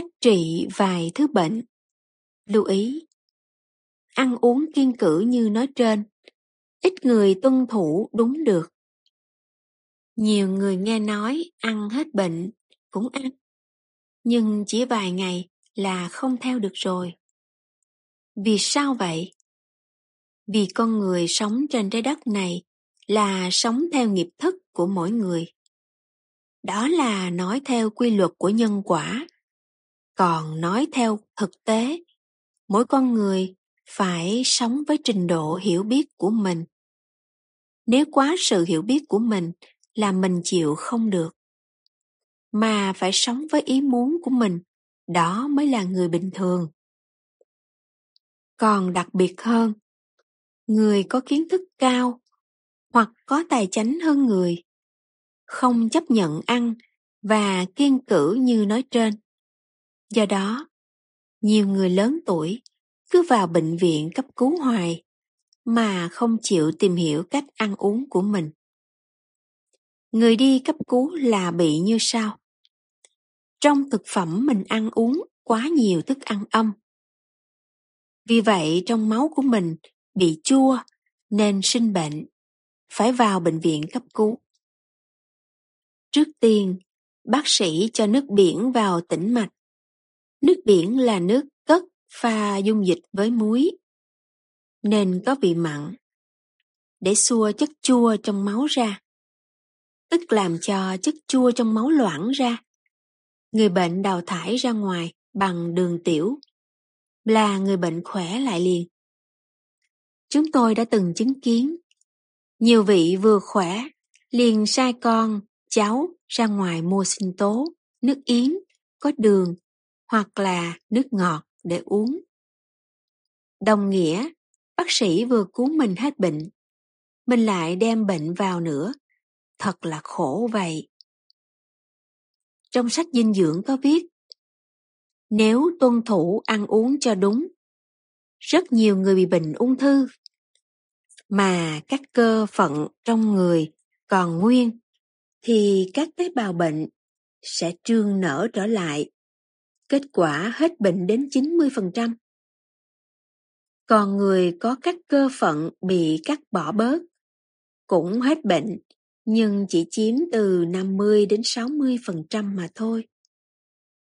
Cách trị vài thứ bệnh Lưu ý, Ăn uống kiên cử như nói trên, Ít người tuân thủ đúng được Nhiều người nghe nói ăn hết bệnh cũng ăn, Nhưng chỉ vài ngày là không theo được rồi Vì sao vậy? Vì con người sống trên trái đất này là sống theo nghiệp thức của mỗi người. Đó là nói theo quy luật của nhân quả. Còn nói theo thực tế, mỗi con người phải sống với trình độ hiểu biết của mình. Nếu quá sự hiểu biết của mình là mình chịu không được. Mà phải sống với ý muốn của mình, đó mới là người bình thường. Còn đặc biệt hơn, người có kiến thức cao hoặc có tài chánh hơn người không chấp nhận ăn và kiên cử như nói trên do đó nhiều người lớn tuổi cứ vào bệnh viện cấp cứu hoài mà không chịu tìm hiểu cách ăn uống của mình người đi cấp cứu là bị như sau trong thực phẩm mình ăn uống quá nhiều thức ăn âm vì vậy trong máu của mình bị chua nên sinh bệnh, phải vào bệnh viện cấp cứu. Trước tiên, bác sĩ cho nước biển vào tĩnh mạch. Nước biển là nước cất pha dung dịch với muối, nên có vị mặn, để xua chất chua trong máu ra, tức làm cho chất chua trong máu loãng ra. Người bệnh đào thải ra ngoài bằng đường tiểu, là người bệnh khỏe lại liền. Chúng tôi đã từng chứng kiến. Nhiều vị vừa khỏe, liền sai con, cháu ra ngoài mua sinh tố, nước yến, có đường, hoặc là nước ngọt để uống. Đồng nghĩa, bác sĩ vừa cứu mình hết bệnh, mình lại đem bệnh vào nữa. Thật là khổ vậy. Trong sách dinh dưỡng có viết, nếu tuân thủ ăn uống cho đúng, rất nhiều người bị bệnh ung thư mà các cơ phận trong người còn nguyên thì các tế bào bệnh sẽ trương nở trở lại. Kết quả hết bệnh đến 90%. Còn người có các cơ phận bị cắt bỏ bớt cũng hết bệnh, nhưng chỉ chiếm từ 50 đến 60% mà thôi.